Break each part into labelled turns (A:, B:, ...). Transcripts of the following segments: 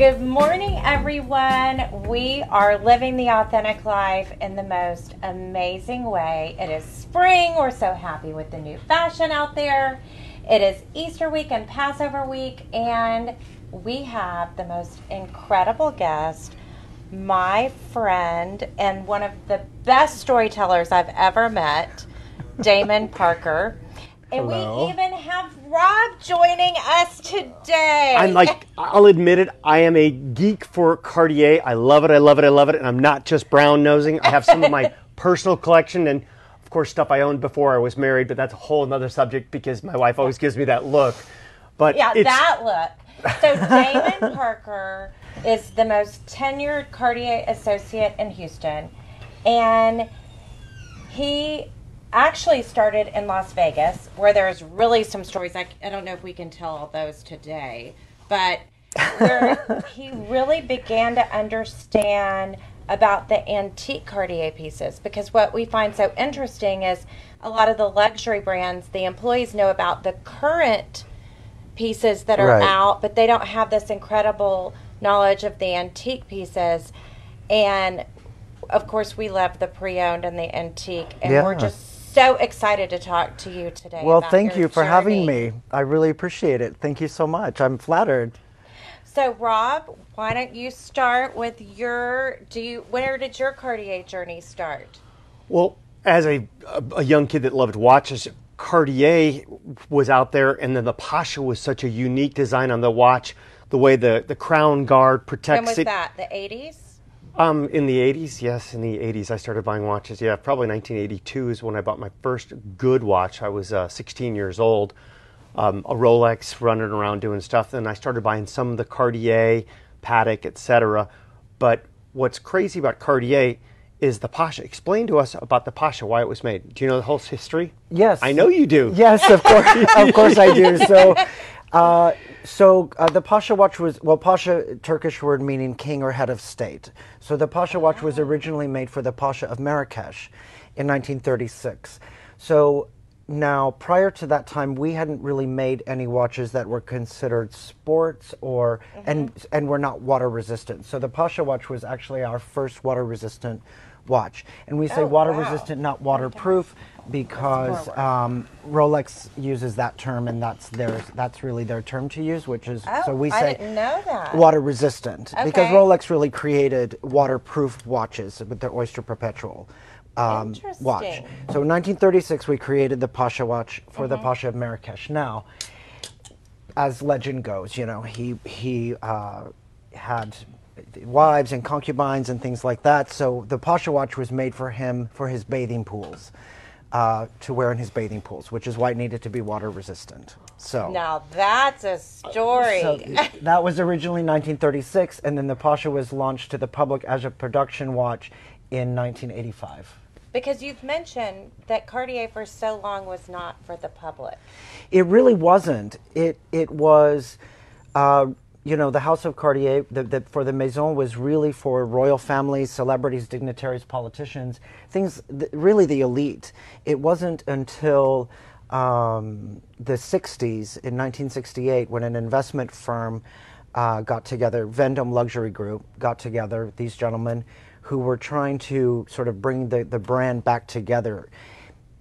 A: Good morning, everyone. We are living the authentic life in the most amazing way. It is spring. We're so happy with the new fashion out there. It is Easter week and Passover week, and we have the most incredible guest, my friend, and one of the best storytellers I've ever met, Damon Parker. And
B: Hello.
A: we even have Rob joining us today.
B: I'm like, I'll admit it, I am a geek for Cartier. I love it, I love it, I love it, and I'm not just brown nosing. I have some of my personal collection and, of course, stuff I owned before I was married, but that's a whole another subject because my wife always gives me that look. But
A: Yeah,
B: it's,
A: that look. So Damon Parker is the most tenured Cartier associate in Houston, and he actually started in Las Vegas, where there's really some stories. I, I don't know if we can tell all those today, but where he really began to understand about the antique Cartier pieces because what we find so interesting is a lot of the luxury brands, the employees know about the current pieces that are
C: Right.
A: out, but they don't have this incredible knowledge of the antique pieces. And of course, we love the pre owned and the antique. And we're just so excited to talk to you today.
C: Well,
A: about
C: thank
A: your
C: you for having me. I really appreciate it. Thank you so much. I'm flattered.
A: So, Rob, why don't you start with your? Do you? Where did your Cartier journey start?
B: Well, as a, a, a young kid that loved watches, Cartier was out there, and then the Pasha was such a unique design on the watch. The way the, the crown guard protects When
A: was
B: it.
A: that? The eighties.
B: Um, in the 80s, yes, in the 80s, I started buying watches. Yeah, probably 1982 is when I bought my first good watch. I was uh, 16 years old. Um, a Rolex, running around doing stuff. Then I started buying some of the Cartier, Patek, etc. But what's crazy about Cartier is the Pasha. Explain to us about the Pasha, why it was made. Do you know the whole history?
C: Yes.
B: I know you do.
C: Yes, of course. of course I do. So, uh, so uh, the Pasha watch was well, Pasha Turkish word meaning king or head of state. So the Pasha watch was originally made for the Pasha of Marrakesh in 1936. So now, prior to that time, we hadn't really made any watches that were considered sports or and and were not water resistant. So the Pasha watch was actually our first water resistant watch, and we say
A: Oh,
C: water
A: wow.
C: resistant, not waterproof, because um, Rolex uses that term, and that's their that's really their term to use, which is
A: Oh,
C: so we say
A: didn't know that.
C: water resistant because Rolex really created waterproof watches with their Oyster Perpetual. Um, watch. So in 1936, we created the Pasha watch for
A: Mm-hmm.
C: the Pasha of Marrakesh. Now, as legend goes, you know, he he uh, had wives and concubines and things like that. So the Pasha watch was made for him for his bathing pools, uh, to wear in his bathing pools, which is why it needed to be water resistant. So.
A: Now that's a story.
C: So that was originally 1936, and then the Pasha was launched to the public as a production watch in 1985.
A: Because you've mentioned that Cartier for so long was not for the public.
C: It really wasn't. It it was, uh, you know, the House of Cartier the, the, for the Maison was really for royal families, celebrities, dignitaries, politicians, things th- really the elite. It wasn't until um, the 60s in 1968 when an investment firm uh, got together, Vendome Luxury Group got together. These gentlemen who were trying to sort of bring the, the brand back together.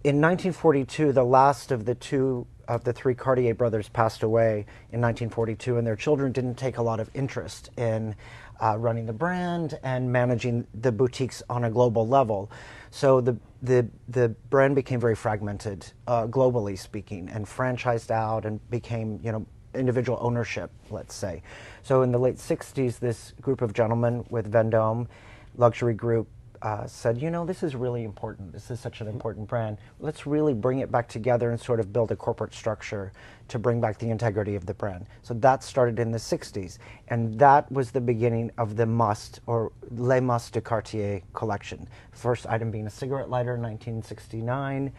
C: In 1942, the last of the two of the three Cartier brothers passed away in 1942, and their children didn't take a lot of interest in uh, running the brand and managing the boutiques on a global level. So the the the brand became very fragmented, uh, globally speaking, and franchised out and became you know individual ownership, let's say. So in the late 60s, this group of gentlemen with Vendome luxury group uh, said, you know, this is really important. This is such an important brand. Let's really bring it back together and sort of build a corporate structure to bring back the integrity of the brand. So that started in the 60s. And that was the beginning of the Must or Les Must de Cartier collection. First item being a cigarette lighter in 1969,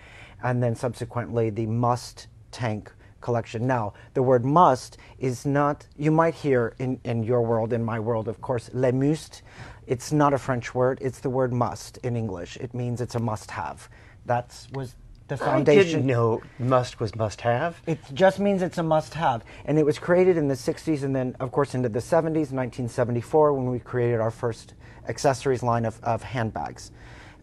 C: and then subsequently the Must tank collection. Now, the word must is not, you might hear in, in your world, in my world, of course, le must. It's not a French word, it's the word must in English. It means it's a must have. That was the foundation.
B: I didn't know must was must have.
C: It just means it's a must have. And it was created in the 60s and then, of course, into the 70s, 1974, when we created our first accessories line of, of handbags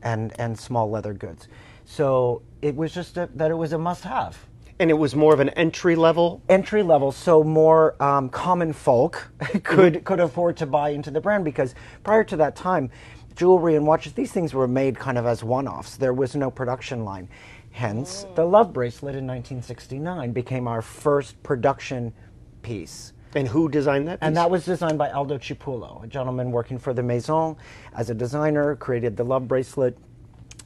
C: and, and small leather goods. So it was just a, that it was a must have.
B: And it was more of an entry level.
C: Entry level, so more um, common folk could, could afford to buy into the brand because prior to that time, jewelry and watches, these things were made kind of as one offs. There was no production line. Hence, the love bracelet in 1969 became our first production piece.
B: And who designed that? Piece?
C: And that was designed by Aldo Cipullo, a gentleman working for the Maison as a designer, created the love bracelet.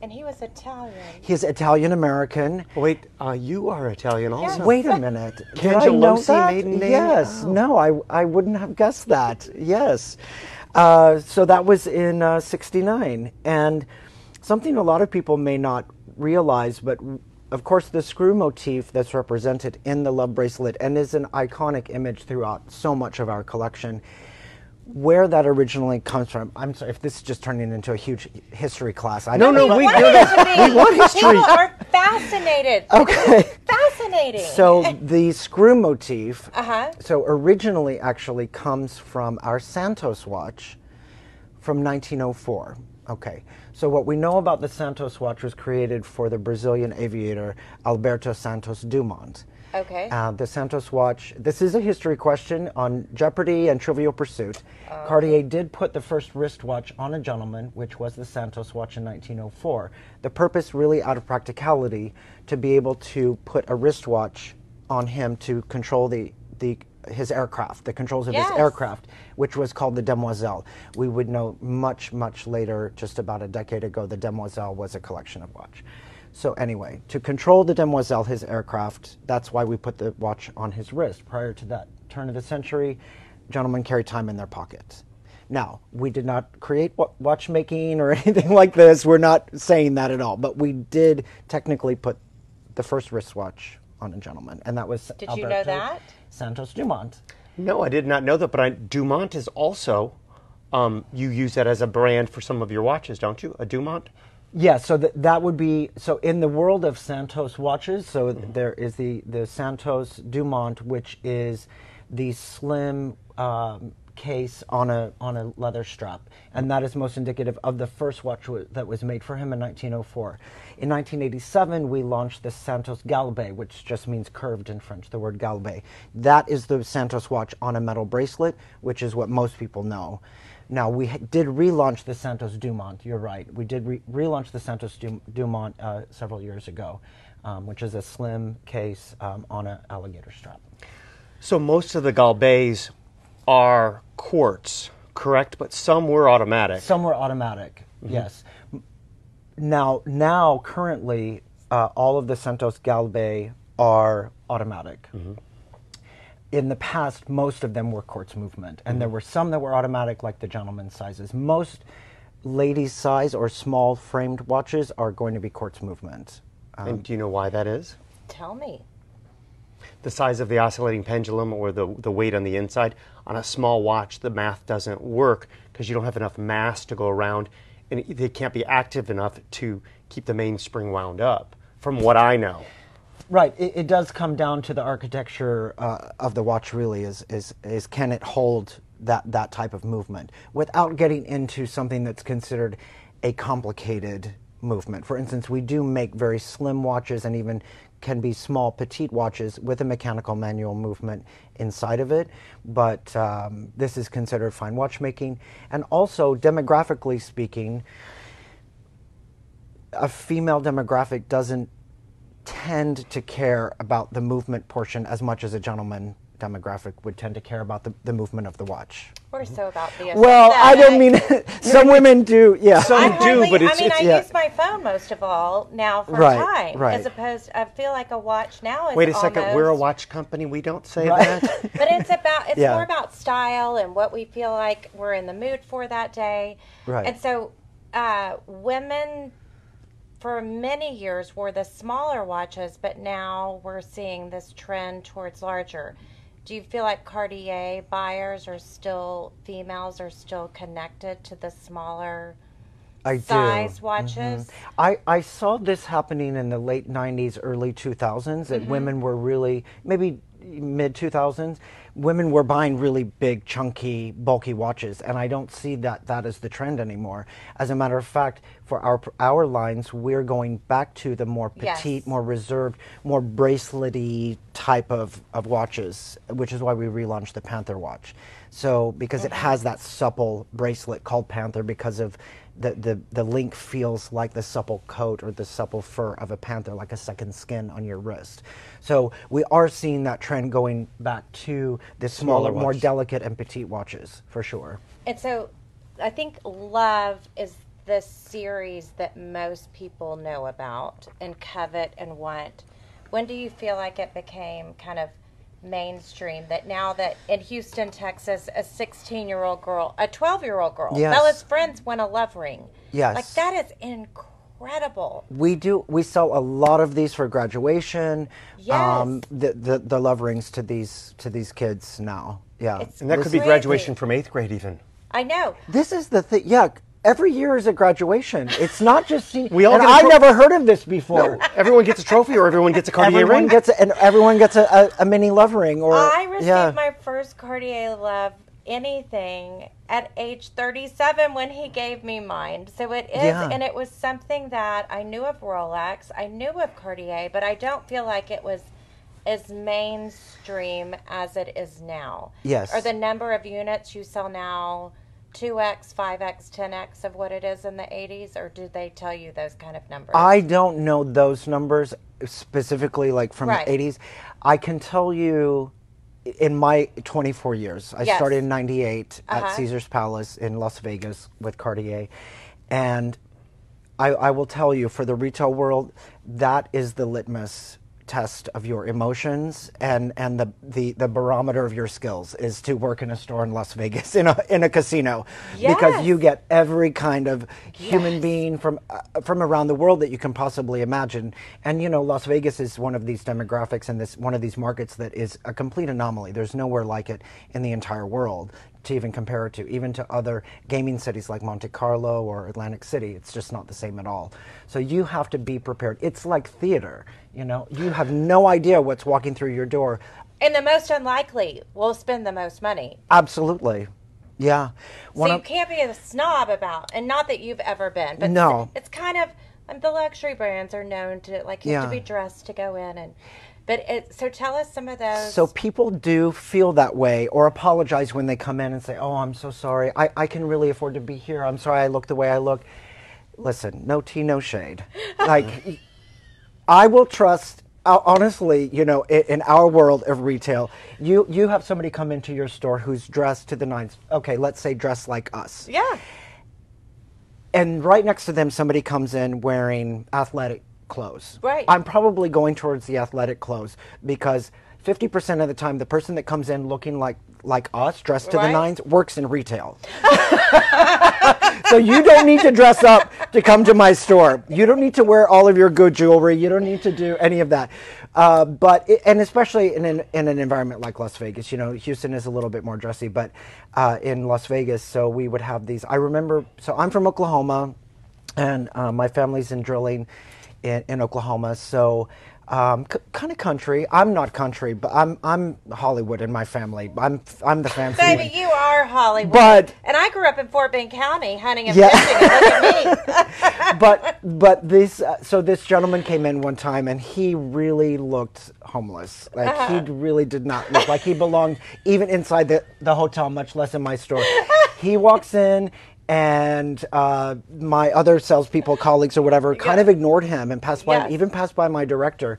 A: And he was Italian.
C: He's Italian American.
B: Wait, uh, you are Italian also.
C: Wait a minute. Did I know
B: Cangelosi
C: that?
B: maiden name?
C: Yes.
B: Oh.
C: No, I, I wouldn't have guessed that. Yes. Uh, so that was in uh, 69. And something a lot of people may not realize, but of course, the screw motif that's represented in the love bracelet and is an iconic image throughout so much of our collection. Where that originally comes from, I'm sorry if this is just turning into a huge history class. I
B: No,
C: don't
B: no,
C: know.
B: we-
A: want
B: no,
A: to be.
B: we want history.
A: People are fascinated.
C: Okay.
A: Fascinating.
C: So the screw motif,
A: Uh-huh.
C: so originally actually comes from our Santos watch from 1904. Okay, so what we know about the Santos watch was created for the Brazilian aviator Alberto Santos Dumont.
A: Okay.
C: Uh, the Santos watch, this is a history question on Jeopardy and Trivial Pursuit. Cartier did put the first wristwatch on a gentleman, which was the Santos watch in 1904. The purpose, really out of practicality, to be able to put a wristwatch on him to control the, the his aircraft, the controls of
A: Yes.
C: his aircraft, which was called the Demoiselle. We would know much, much later, just about a decade ago, the Demoiselle was a collection of watch. So anyway, to control the Demoiselle, his aircraft, that's why we put the watch on his wrist. Prior to that turn of the century, gentlemen carry time in their pockets. Now, we did not create watchmaking or anything like this. We're not saying that at all. But we did technically put the first wristwatch on a gentleman, and that was
A: Did you know
C: Alberto
A: that?
C: Santos Dumont.
B: No, I did not know that. But I, Dumont is also. Um, you use that as a brand for some of your watches, don't you? A Dumont.
C: Yeah, so th- that would be so in the world of Santos watches. So there is the the Santos Dumont, which is the slim um, case on a on a leather strap, and that is most indicative of the first watch w- that was made for him in 1904. In 1987, we launched the Santos Galbée, which just means curved in French. The word Galbée. That is the Santos watch on a metal bracelet, which is what most people know. Now, we did relaunch the Santos Dumont, you're right. We did re- relaunch the Santos Dum- Dumont uh, several years ago, um, which is a slim case um, on an alligator strap.
B: So most of the Galbets are quartz, correct? But some were automatic.
C: Some were automatic, yes. Now, now currently, uh, all of the Santos Galbée are automatic. In the past, most of them were quartz movement, and there mm-hmm. were some that were automatic, like the gentleman's sizes. Most ladies' size or small framed watches are going to be quartz movement.
B: and um, do you know why that is?
A: Tell me.
B: the size of the oscillating pendulum or the, the weight on the inside. On a small watch, the math doesn't work because you don't have enough mass to go around and it- they can't be active enough to keep the mainspring wound up, from what I know.
C: Right. It, it does come down to the architecture uh, of the watch. Really, is is is can it hold that that type of movement without getting into something that's considered a complicated movement. For instance, we do make very slim watches and even can be small petite watches with a mechanical manual movement inside of it. But um, this is considered fine watchmaking, and also demographically speaking, a female demographic doesn't tend to care about the movement portion as much as a gentleman demographic would tend to care about the, the movement of the watch.
A: We're so about the
C: Well, I don't mean some women do. Yeah.
B: Some
A: I
B: do,
A: hardly,
B: but
A: I
B: it's-
A: mean,
B: it's-
A: I
C: yeah.
A: use my phone most of all now for
C: Right,
A: time,
C: right.
A: as opposed. I feel like a watch now is
B: Wait a second, we're a watch company, we don't say
C: Right.
B: that.
A: But it's about it's
C: Yeah.
A: more about style and what we feel like we're in the mood for that day.
C: Right.
A: And so, uh, women for many years wore the smaller watches, but now we're seeing this trend towards larger. Do you feel like Cartier buyers are still females are still connected to the smaller
C: I do.
A: size watches.
C: I, I saw this happening in the late 90s, early 2000s,
A: Mm-hmm.
C: that women were really, maybe mid 2000s, women were buying really big, chunky, bulky watches. And I don't see that that is the trend anymore. As a matter of fact, for our, our lines, we're going back to the more
A: Yes.
C: petite, more reserved, more bracelety type of, of watches, which is why we relaunched the Panther watch. So, because it has that supple bracelet called Panther because of the, the, the link feels like the supple coat or the supple fur of a panther, like a second skin on your wrist. So we are seeing that trend going back to the smaller,
B: Smaller
C: more delicate and petite watches, for sure.
A: And so I think Love is the series that most people know about and covet and want. When do you feel like it became kind of mainstream that now that in Houston, Texas, a 16 year old girl, a 12 year old girl,
C: Yes.
A: Bella's friends win a love ring?
C: Yes.
A: Like that is incredible.
C: We do. We sell a lot of these for graduation.
A: Um, yes.
C: the, the the love rings to these to these kids now. Yeah.
A: It's
B: And that could be graduation from eighth grade, even.
A: I know.
C: This is the thing. Yeah, every year is a graduation. It's not just se-
B: We all
C: and
B: get a
C: I never heard of this before.
B: No, Everyone gets a trophy, or everyone gets a Cartier
C: everyone
B: ring.
C: gets a, and everyone gets a, a, a mini love ring or
A: I received
C: yeah.
A: my first Cartier Love anything at age 37 when he gave me mine. So it is,
C: Yeah.
A: and it was something that I knew of Rolex, I knew of Cartier, but I don't feel like it was as mainstream as it is now.
C: Yes.
A: Or the number of units you sell now 2x, 5x, 10x of what it is in the 80s, or do they tell you those kind of numbers?
C: I don't know those numbers specifically, like from
A: Right.
C: the 80s. I can tell you in my 24 years, I
A: Yes.
C: started in 98
A: Uh-huh.
C: at Caesar's Palace in Las Vegas with Cartier. And I, I will tell you, for the retail world, that is the litmus test of your emotions and, and the, the, the barometer of your skills is to work in a store in Las Vegas in a, in a casino because you get every kind of human
A: Yes.
C: being from uh, from around the world that you can possibly imagine. And you know, Las Vegas is one of these demographics and this one of these markets that is a complete anomaly. There's nowhere like it in the entire world to even compare it to, even to other gaming cities like Monte Carlo or Atlantic City. It's just not the same at all. So you have to be prepared. It's like theater. You know, you have no idea what's walking through your door.
A: and the most unlikely will spend the most money.
C: Absolutely. Yeah.
A: So you
C: of-
A: can't be a snob about, and not that you've ever been, but
C: No.
A: it's kind of um, the luxury brands are known to like you have to be dressed to go in, and but it. So tell us some of those.
C: So people do feel that way or apologize when they come in and say, "Oh, I'm so sorry. I, I can really afford to be here. I'm sorry I look the way I look." Listen, no tea, no shade. Like, I will trust. uh, Honestly, you know, in, in our world of retail, you you have somebody come into your store who's dressed to the nines. Okay, let's say dressed like us
A: yeah,
C: and right next to them somebody comes in wearing athletic clothes.
A: Right.
C: i'm probably going towards the athletic clothes because 50% of the time the person that comes in looking like like us dressed to
A: Right.
C: the nines works in retail. So you don't need to dress up to come to my store. You don't need to wear all of your good jewelry. You don't need to do any of that. Uh, but it, and especially in an, in an environment like las vegas you know houston is a little bit more dressy but uh, in las vegas so we would have these. I remember so i'm from oklahoma and uh, my family's in drilling in, in Oklahoma. So um, c- kind of country. I'm not country, but I'm I'm Hollywood in my family. I'm I'm the fancy
A: baby, you are Hollywood.
C: But-
A: and I grew up in Fort Bend County, hunting and
C: Yeah.
A: fishing. And look at me.
C: but but this uh, so this gentleman came in one time and he really looked homeless. Like
A: Uh-huh.
C: he really did not look like he belonged even inside the the hotel, much less in my store. he walks in. And uh, my other salespeople, colleagues, or whatever, kind
A: Yeah.
C: of ignored him and passed by,
A: Yes.
C: even passed by my director.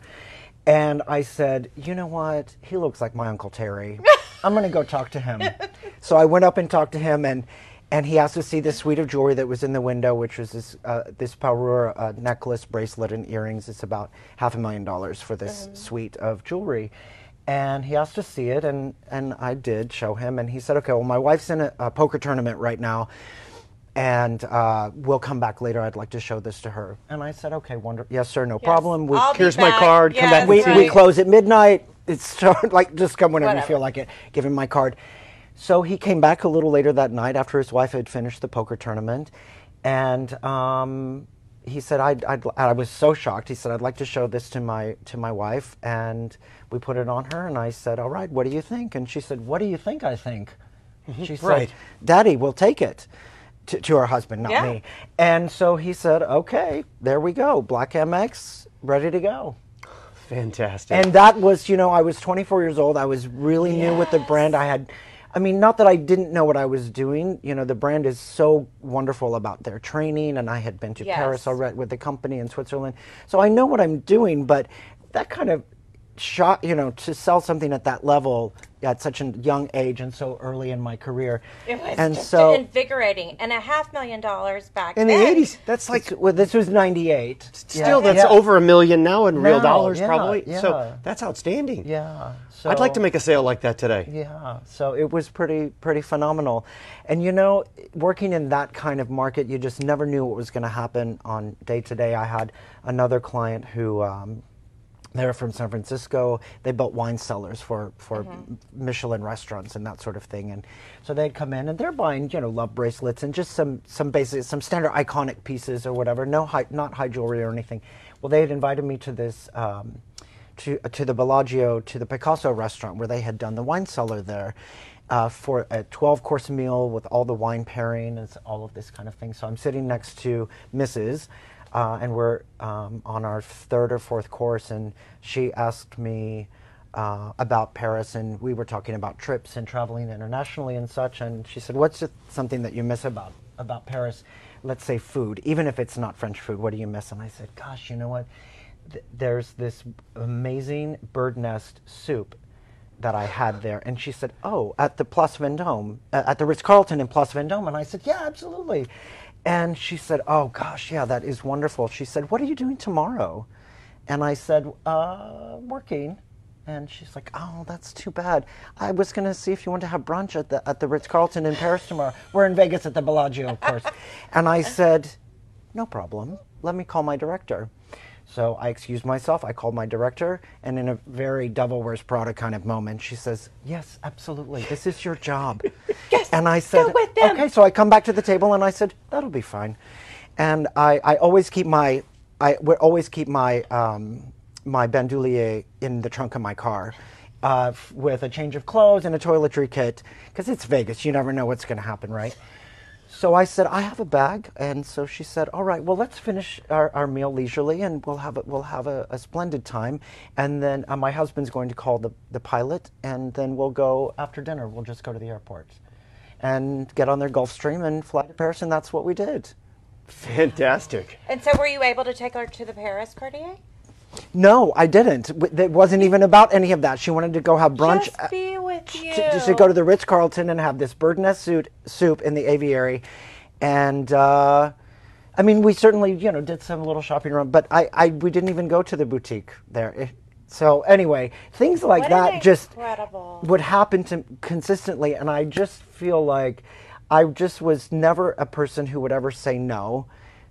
C: And I said, you know what? He looks like my Uncle Terry. I'm going to go talk to him. so I went up and talked to him, and and he asked to see this suite of jewelry that was in the window, which was this uh, this Parure uh, necklace, bracelet, and earrings. It's about half a million dollars for this suite of jewelry. And he asked to see it, and, and I did show him. And he said, okay, well, my wife's in a, a poker tournament right now, and uh, we'll come back later. I'd like to show this to her. And I said, okay, wonder, yes, sir, no problem. We,
A: I'll
B: here's my card, come back
C: we,
B: see
C: we close at midnight. It's like just come whenever you feel like it. Give him my card. So he came back a little later that night after his wife had finished the poker tournament, and um, he said, I'd, I'd, I was so shocked. He said, I'd like to show this to my to my wife, and we put it on her. And I said, All right, what do you think? And she said, What do you think? I think. She said,
B: Right.
C: Daddy, we'll take it. To, to her husband, not
A: Yeah.
C: me. And so he said, Okay, there we go. Black Amex, ready to go.
B: Fantastic.
C: And that was, you know, I was 24 years old. I was really new with the brand. I had, I mean, not that I didn't know what I was doing. You know, the brand is so wonderful about their training, and I had been to
A: Yes.
C: Paris already with the company in Switzerland. So I know what I'm doing, but that kind of shot, you know, to sell something at that level at such a young age and so early in my career.
A: It was
C: and
A: just
C: so
A: invigorating. And a half million dollars back
B: in the 80s, that's like
C: well, this was 98.
B: still
C: Yeah.
B: that's
C: Yeah.
B: over a million now in real dollars,
C: yeah,
B: probably.
C: yeah.
B: So that's outstanding.
C: Yeah.
B: I'd like to make a sale like that today.
C: Yeah, so it was pretty pretty phenomenal, and you know, working in that kind of market, you just never knew what was going to happen on day to day. I had another client who. Um, they're from San Francisco. They built wine cellars for, for Michelin restaurants and that sort of thing. And so they'd come in and they're buying, you know, love bracelets and just some some basic, some standard iconic pieces or whatever. No, high, not high jewelry or anything. Well, they had invited me to this um, to to the Bellagio to the Picasso restaurant where they had done the wine cellar there. Uh, for a 12 course meal with all the wine pairing and all of this kind of thing. So I'm sitting next to Mrs. Uh, and we're um, on our third or fourth course, and she asked me uh, about Paris, and we were talking about trips and traveling internationally and such. And she said, "What's something that you miss about about Paris? Let's say food, even if it's not French food. What do you miss?" And I said, "Gosh, you know what? Th- there's this amazing bird nest soup." that I had there. And she said, Oh, at the Place Vendôme, uh, at the Ritz Carlton in Place Vendôme. And I said, Yeah, absolutely. And she said, Oh, gosh, yeah, that is wonderful. She said, What are you doing tomorrow? And I said, uh, Working. And she's like, Oh, that's too bad. I was going to see if you want to have brunch at the, at the Ritz Carlton in Paris tomorrow. We're in Vegas at the Bellagio, of course. and I said, No problem. Let me call my director. So I excused myself. I called my director, and in a very Devil Wears Prada kind of moment, she says, "Yes, absolutely. This is your job."
A: Yes,
C: and I said,
A: go with them.
C: "Okay." So I come back to the table, and I said, "That'll be fine." And I, I always keep my, I would always keep my, um, my bandoulier in the trunk of my car. Uh, with a change of clothes and a toiletry kit, because it's Vegas. You never know what's going to happen, right? So I said, I have a bag, and so she said, "All right, well, let's finish our, our meal leisurely, and we'll have a, we'll have a, a splendid time, and then uh, my husband's going to call the the pilot, and then we'll go after dinner. We'll just go to the airport, and get on their Gulfstream and fly to Paris, and that's what we did.
B: Fantastic.
A: And so, were you able to take her to the Paris Cartier?
C: No, I didn't. It wasn't even about any of that. She wanted to go have brunch.
A: Just be with you.
C: to, to go to the Ritz Carlton and have this bird nest suit, soup in the aviary, and uh, I mean, we certainly you know did some little shopping around, but I, I we didn't even go to the boutique there. It- so anyway, things like
A: What
C: that just
A: incredible-
C: would happen to consistently, and I just feel like I just was never a person who would ever say no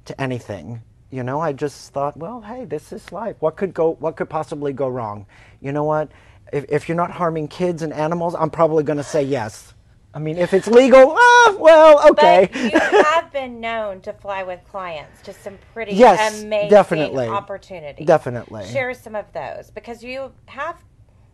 C: to anything. You know, I just thought, well, hey, this is life. What could go? What could possibly go wrong? You know what? If, if you're not harming kids and animals, I'm probably going to say yes. I mean, if it's legal, ah, well, okay.
A: But you have been known to fly with clients to some pretty
C: Yes,
A: amazing
C: definitely.
A: opportunities.
C: Definitely.
A: Share some of those because you have.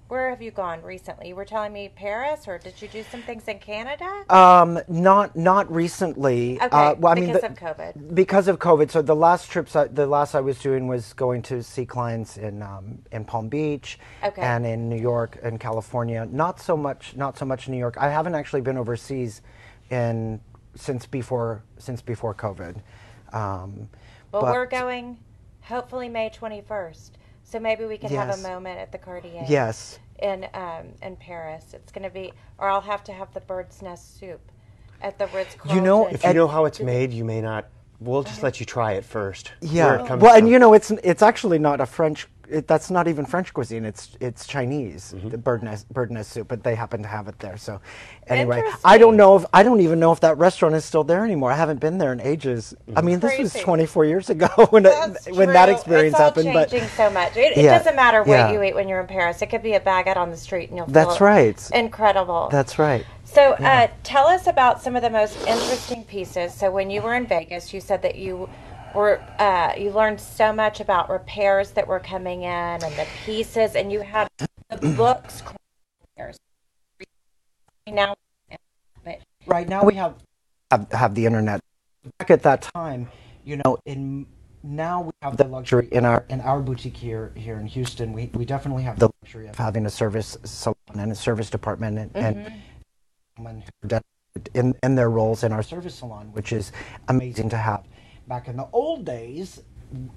A: Where have you gone recently? You were telling me Paris, or did you do some things in Canada?
C: Um, not not recently.
A: Okay,
C: Uh, well, I mean,
A: because
C: the-
A: of COVID.
C: Because of COVID. So the last trips, I, the last I was doing was going to see clients in um, in Palm Beach
A: Okay.
C: and in New York and California. Not so much, not so much New York. I haven't actually been overseas in since before since before COVID. Um,
A: well,
C: but-
A: we're going, hopefully May twenty first. So maybe we can have
C: Yes.
A: a moment at the Cartier.
C: Yes.
A: In um, in Paris, it's going to be, or I'll have to have the bird's nest soup at the Ritz Carlton.
C: You know,
B: If you know how it's made, you may not. We'll just let you try it first.
C: Yeah.
B: where it comes
C: Well, and
B: from.
C: you know, it's it's actually not a French it, that's not even French cuisine. It's it's Chinese,
B: Mm-hmm.
C: the bird nest bird nest soup, but they happen to have it there. So anyway, I don't know if I don't even know if that restaurant is still there anymore. I haven't been there in ages. I mean, this was 24 years ago when it, when that experience
A: it's all
C: happened. But
A: changing so much. It, it
C: Yeah,
A: doesn't matter what
C: yeah.
A: you eat when you're in Paris. It could be a baguette on the street, and you'll feel
C: That's right.
A: incredible.
C: that's right.
A: So, uh, tell us about some of the most interesting pieces. So, when you were in Vegas, you said that you were uh, you learned so much about repairs that were coming in and the pieces, and you had the books. Now, but
C: Right now we have, have have the internet. Back at that time, you know, in now we have the luxury in our in our boutique here here in Houston. We we definitely have the luxury of having a service salon and a service department and, and women who are dedicated in in their roles in our service salon, which is amazing to have. Back in the old days,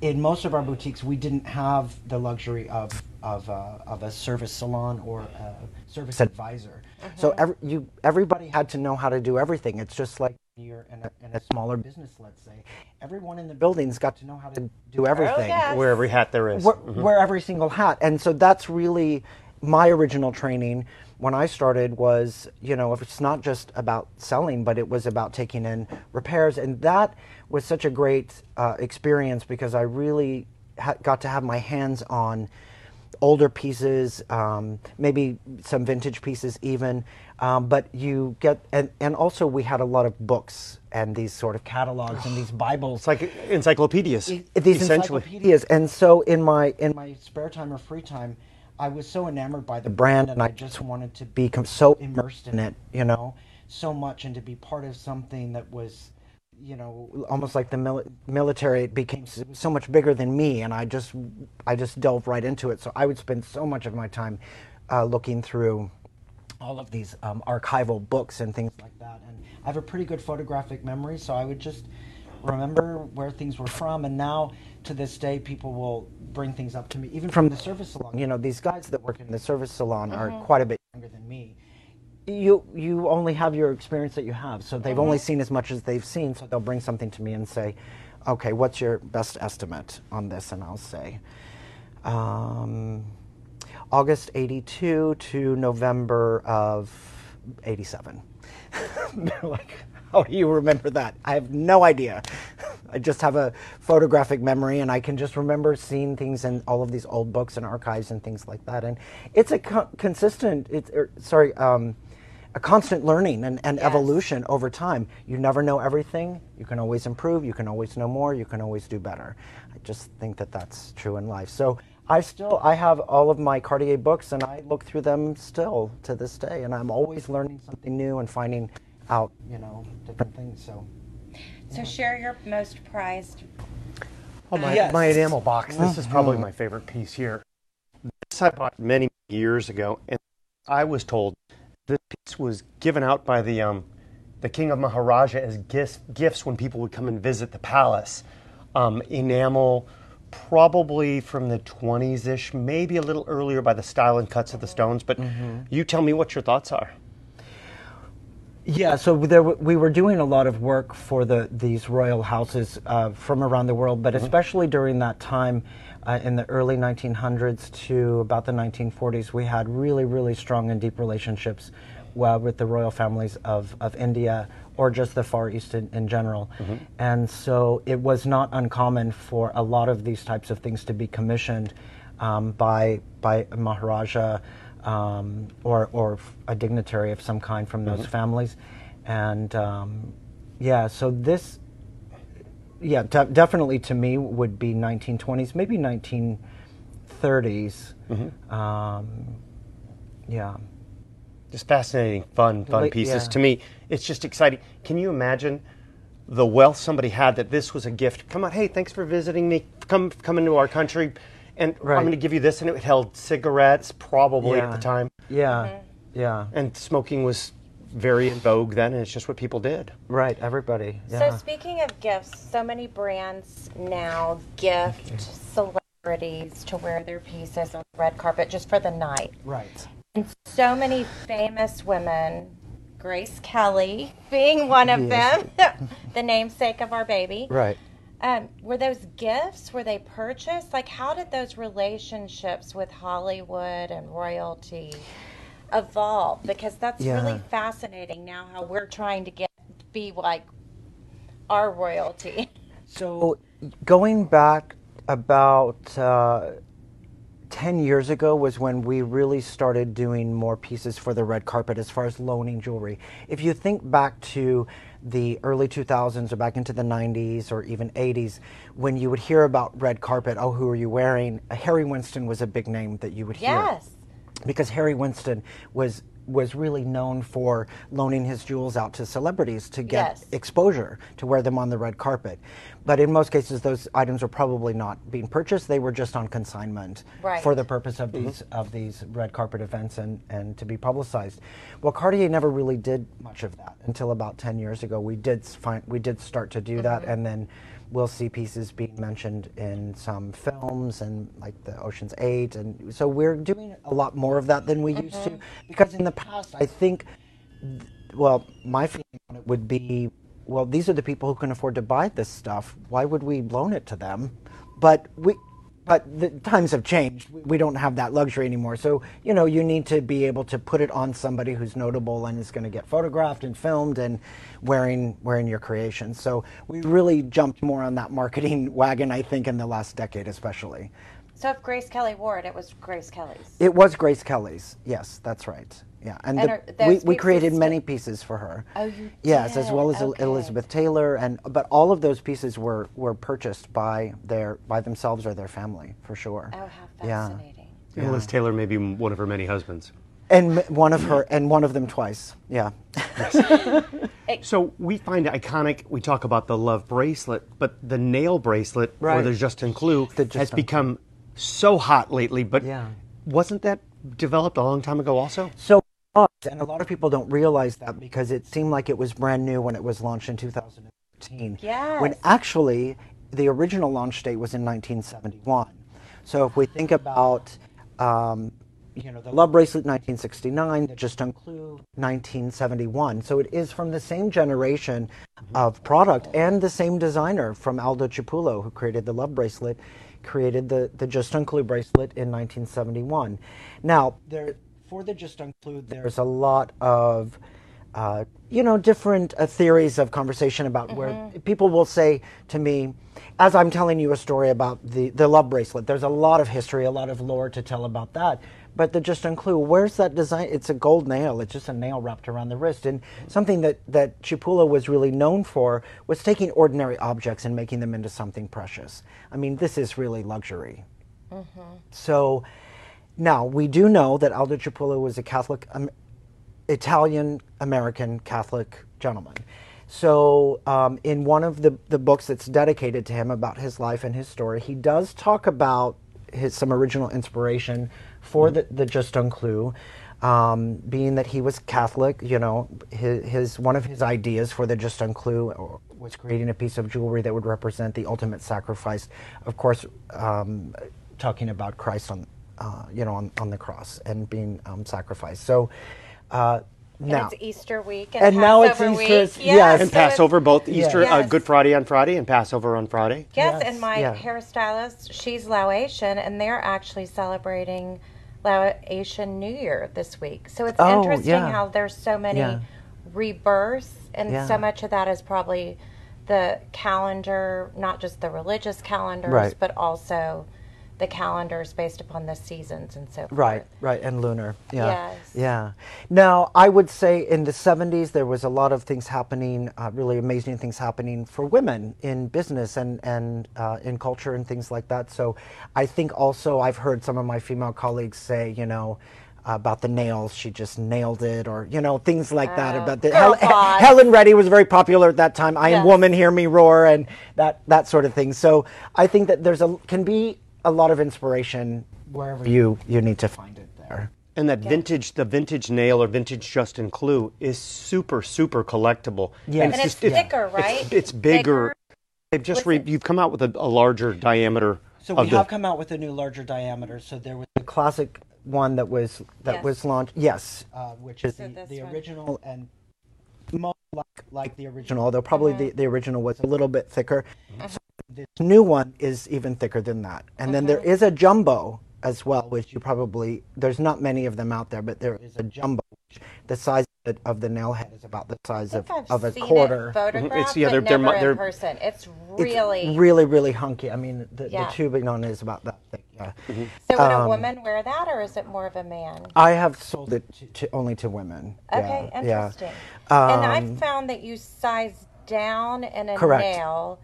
C: in most of our boutiques, we didn't have the luxury of of uh, of a service salon or a service advisor. So every, you everybody had to know how to do everything. It's just like you're in a, in a smaller business, let's say. Everyone in the building's got to know how to do everything
A: yes.
B: Wear every hat there is.
C: wear, wear every single hat. And so that's really my original training when I started was, you know, if it's not just about selling, but it was about taking in repairs. And that was such a great uh, experience because I really ha- got to have my hands on older pieces, um, maybe some vintage pieces even. Um, but you get, and, and also we had a lot of books and these sort of catalogs and these Bibles
B: like encyclopedias,
C: these
B: essentially.
C: encyclopedias. And so in my in my spare time or free time, I was so enamored by the brand, and I just wanted to become so immersed in it, you know, so much, and to be part of something that was, you know, almost like the mili- military. It became so, so much bigger than me, and I just I just delved right into it. So I would spend so much of my time uh, looking through all of these um, archival books and things like that. And I have a pretty good photographic memory, so I would just remember where things were from. And now, to this day, people will bring things up to me, even from the service salon. You know, these guys that work in the service salon are quite a bit younger than me. You you only have your experience that you have, so they've only seen as much as they've seen. So they'll bring something to me and say, "Okay, what's your best estimate on this?" And I'll say. Um, August 82 to November of 87. They're like, how do you remember that? I have no idea. I just have a photographic memory and I can just remember seeing things in all of these old books and archives and things like that. And it's a co- consistent, it's, er, sorry, um, a constant learning and, and evolution over time. You never know everything. You can always improve. You can always know more. You can always do better. I just think that that's true in life. So I still I have all of my Cartier books and I look through them still to this day, and I'm always learning something new and finding out you know different things. So
A: so share your most prized.
B: Oh, my,
C: Yes.
B: my enamel box. This is probably my favorite piece here. This I bought many years ago, and I was told this piece was given out by the um, the king of Maharaja as gifts, gifts when people would come and visit the palace. Um, enamel, probably from the 20s ish, maybe a little earlier by the style and cuts of the stones. But you tell me what your thoughts are.
C: Yeah, so there, we were doing a lot of work for the these royal houses uh, from around the world, but especially during that time uh, in the early 1900s to about the 1940s, we had really, really strong and deep relationships uh, with the royal families of, of India or just the Far East in, in general. And so it was not uncommon for a lot of these types of things to be commissioned um, by by Maharaja um, or or a dignitary of some kind from those families, and um, yeah, so this, yeah, de- definitely to me would be 1920s, maybe 1930s. Um, yeah,
B: Just fascinating, fun, fun pieces.
C: yeah.
B: To me, it's just exciting. Can you imagine the wealth somebody had that this was a gift? Come on, hey, thanks for visiting me. Come, come into our country, and
C: Right.
B: I'm going to give you this. And it held cigarettes, probably at the time,
C: yeah, mm-hmm. yeah.
B: and smoking was very in vogue then, and it's just what people did.
C: Right, everybody. Yeah.
A: So speaking of gifts, so many brands now gift celebrities to wear their pieces on the red carpet just for the night.
C: right.
A: And so many famous women, Grace Kelly being one of them, the namesake of our baby,
C: Right.
A: Um, were those gifts? Were they purchased? Like, how did those relationships with Hollywood and royalty evolve? Because that's
C: Yeah.
A: really fascinating now. How we're trying to get be like our royalty.
C: So, going back about uh, 10 years ago was when we really started doing more pieces for the red carpet as far as loaning jewelry. If you think back to the early 2000s or back into the 90s or even 80s, when you would hear about red carpet, oh, who are you wearing? Harry Winston was a big name that you would hear
A: yes.
C: because Harry Winston was was really known for loaning his jewels out to celebrities to get
A: Yes.
C: exposure to wear them on the red carpet. But in most cases, those items were probably not being purchased; they were just on consignment
A: Right.
C: for the purpose of mm-hmm. these of these red carpet events and and to be publicized. Well, Cartier never really did much of that until about ten years ago. We did find we did start to do that, mm-hmm. and then we'll see pieces being mentioned in some films and like the Ocean's Eight, and so we're doing a lot more of that than we used to. Mm-hmm. Because in the past, I think, well, my feeling on it would be, well, these are the people who can afford to buy this stuff. Why would we loan it to them? But we. But the times have changed. We- We don't have that luxury anymore. So, you know, you need to be able to put it on somebody who's notable and is going to get photographed and filmed and wearing wearing your creation. So, we really jumped more on that marketing wagon, I think, in the last decade, especially.
A: So if Grace Kelly wore it, it was Grace Kelly's.
C: It was Grace Kelly's. Yes, that's right. Yeah, and,
A: And
C: the-
A: are
C: we, we created many pieces for her.
A: Oh, you
C: Yes, as well as
A: Okay.
C: Elizabeth Taylor, and but all of those pieces were were purchased by their by themselves or their family for sure.
A: Oh, how
C: Yeah.
A: fascinating.
B: And Liz Taylor may be one of her many husbands.
C: And one of her, and one of them twice. Yeah.
B: So we find it iconic. We talk about the love bracelet, but the nail bracelet or
C: Right.
B: the Juste un Clou
C: The
B: has become so hot lately. But
C: Yeah.
B: wasn't that developed a long time ago also?
C: So it was, and a lot of people don't realize that because it seemed like it was brand new when it was launched in 2013. When actually the original launch date was in 1971. So if we think about, um, you know, the Love Bracelet 1969, the Just Clue 1971. So it is from the same generation of product and the same designer from Aldo Cipullo, who created the Love Bracelet, created the, the Just Clue bracelet in 1971. Now, there, for the Just Clue, there's a lot of uh, you know, different uh, theories of conversation about where people will say to me, as I'm telling you a story about the, the love bracelet, there's a lot of history, a lot of lore to tell about that. But the Juste un Clou, where's that design? It's a gold nail. It's just a nail wrapped around the wrist. And something that, that Cipullo was really known for was taking ordinary objects and making them into something precious. I mean, this is really luxury. So now we do know that Aldo Cipullo was a Catholic, um, Italian American Catholic gentleman. So um, in one of the, the books that's dedicated to him about his life and his story, he does talk about his some original inspiration for the, the Juste un Clou. Um, being that he was Catholic, you know, his, his one of his ideas for the Juste un Clou was creating a piece of jewelry that would represent the ultimate sacrifice. Of course, um, talking about Christ on, uh, you know, on, on the cross and being um, sacrificed. So uh, now,
A: And it's Easter week and,
C: And now it's
A: Passover
C: Easter,
A: week.
C: it's- yes.
B: And
A: so
B: Passover, both Easter, uh, Good Friday on Friday, and Passover on Friday.
A: Yes,
C: Yes,
A: and my
C: yeah.
A: hairstylist, she's Laotian, and they're actually celebrating Laotian New Year this week. So it's
C: Oh,
A: interesting
C: yeah.
A: how there's so many
C: Yeah.
A: rebirths, and
C: Yeah.
A: so much of that is probably the calendar, not just the religious calendars,
C: Right.
A: but also the calendars based upon the seasons and so forth.
C: Right, right, and lunar. Yeah.
A: Yes.
C: Yeah. Now, I would say in the 70s, there was a lot of things happening, uh, really amazing things happening for women in business and, and uh, in culture and things like that. So I think also I've heard some of my female colleagues say, you know, about the nails, she just nailed it, or you know things like that.
A: Oh,
C: About the Hel- Helen Reddy was very popular at that time. I am woman, hear me roar, and that that sort of thing. So I think that there's a can be a lot of inspiration wherever you you need to find it there.
B: And that vintage, the vintage nail or vintage Juste un Clou is super, super collectible.
C: Yeah,
A: And it's thicker, right?
B: It's, it's bigger. They've just
A: What's
B: re, you've come out with a, a larger diameter.
C: So we
B: the,
C: have come out with a new larger diameter. So there was the classic one that was that
A: Yes.
C: was launched. Yes, uh, which is
A: So
C: the,
A: this
C: the
A: one.
C: original and more like like the original. Although probably
A: Mm-hmm.
C: the, the original was a little bit thicker. So this new one is even thicker than that. And then there is a jumbo as well, which you probably there's not many of them out there, but there is a jumbo. Which the size of the, of the nail head is about the size of,
A: I've
C: of a
A: seen
C: quarter.
A: It
B: It's- yeah,
A: but
B: they're- they're
A: never
B: they're-
A: in person. It's
C: It's
A: really.
C: really, really hunky. I mean, the,
A: Yeah.
C: the tubing on it is about that thick. Yeah.
A: so would
C: um,
A: a woman wear that, or is it more of a man?
C: I have sold it to, to only to women.
A: Okay,
C: yeah, yeah.
A: interesting. and I've
C: Um,
A: found that you size down in a
C: Correct.
A: nail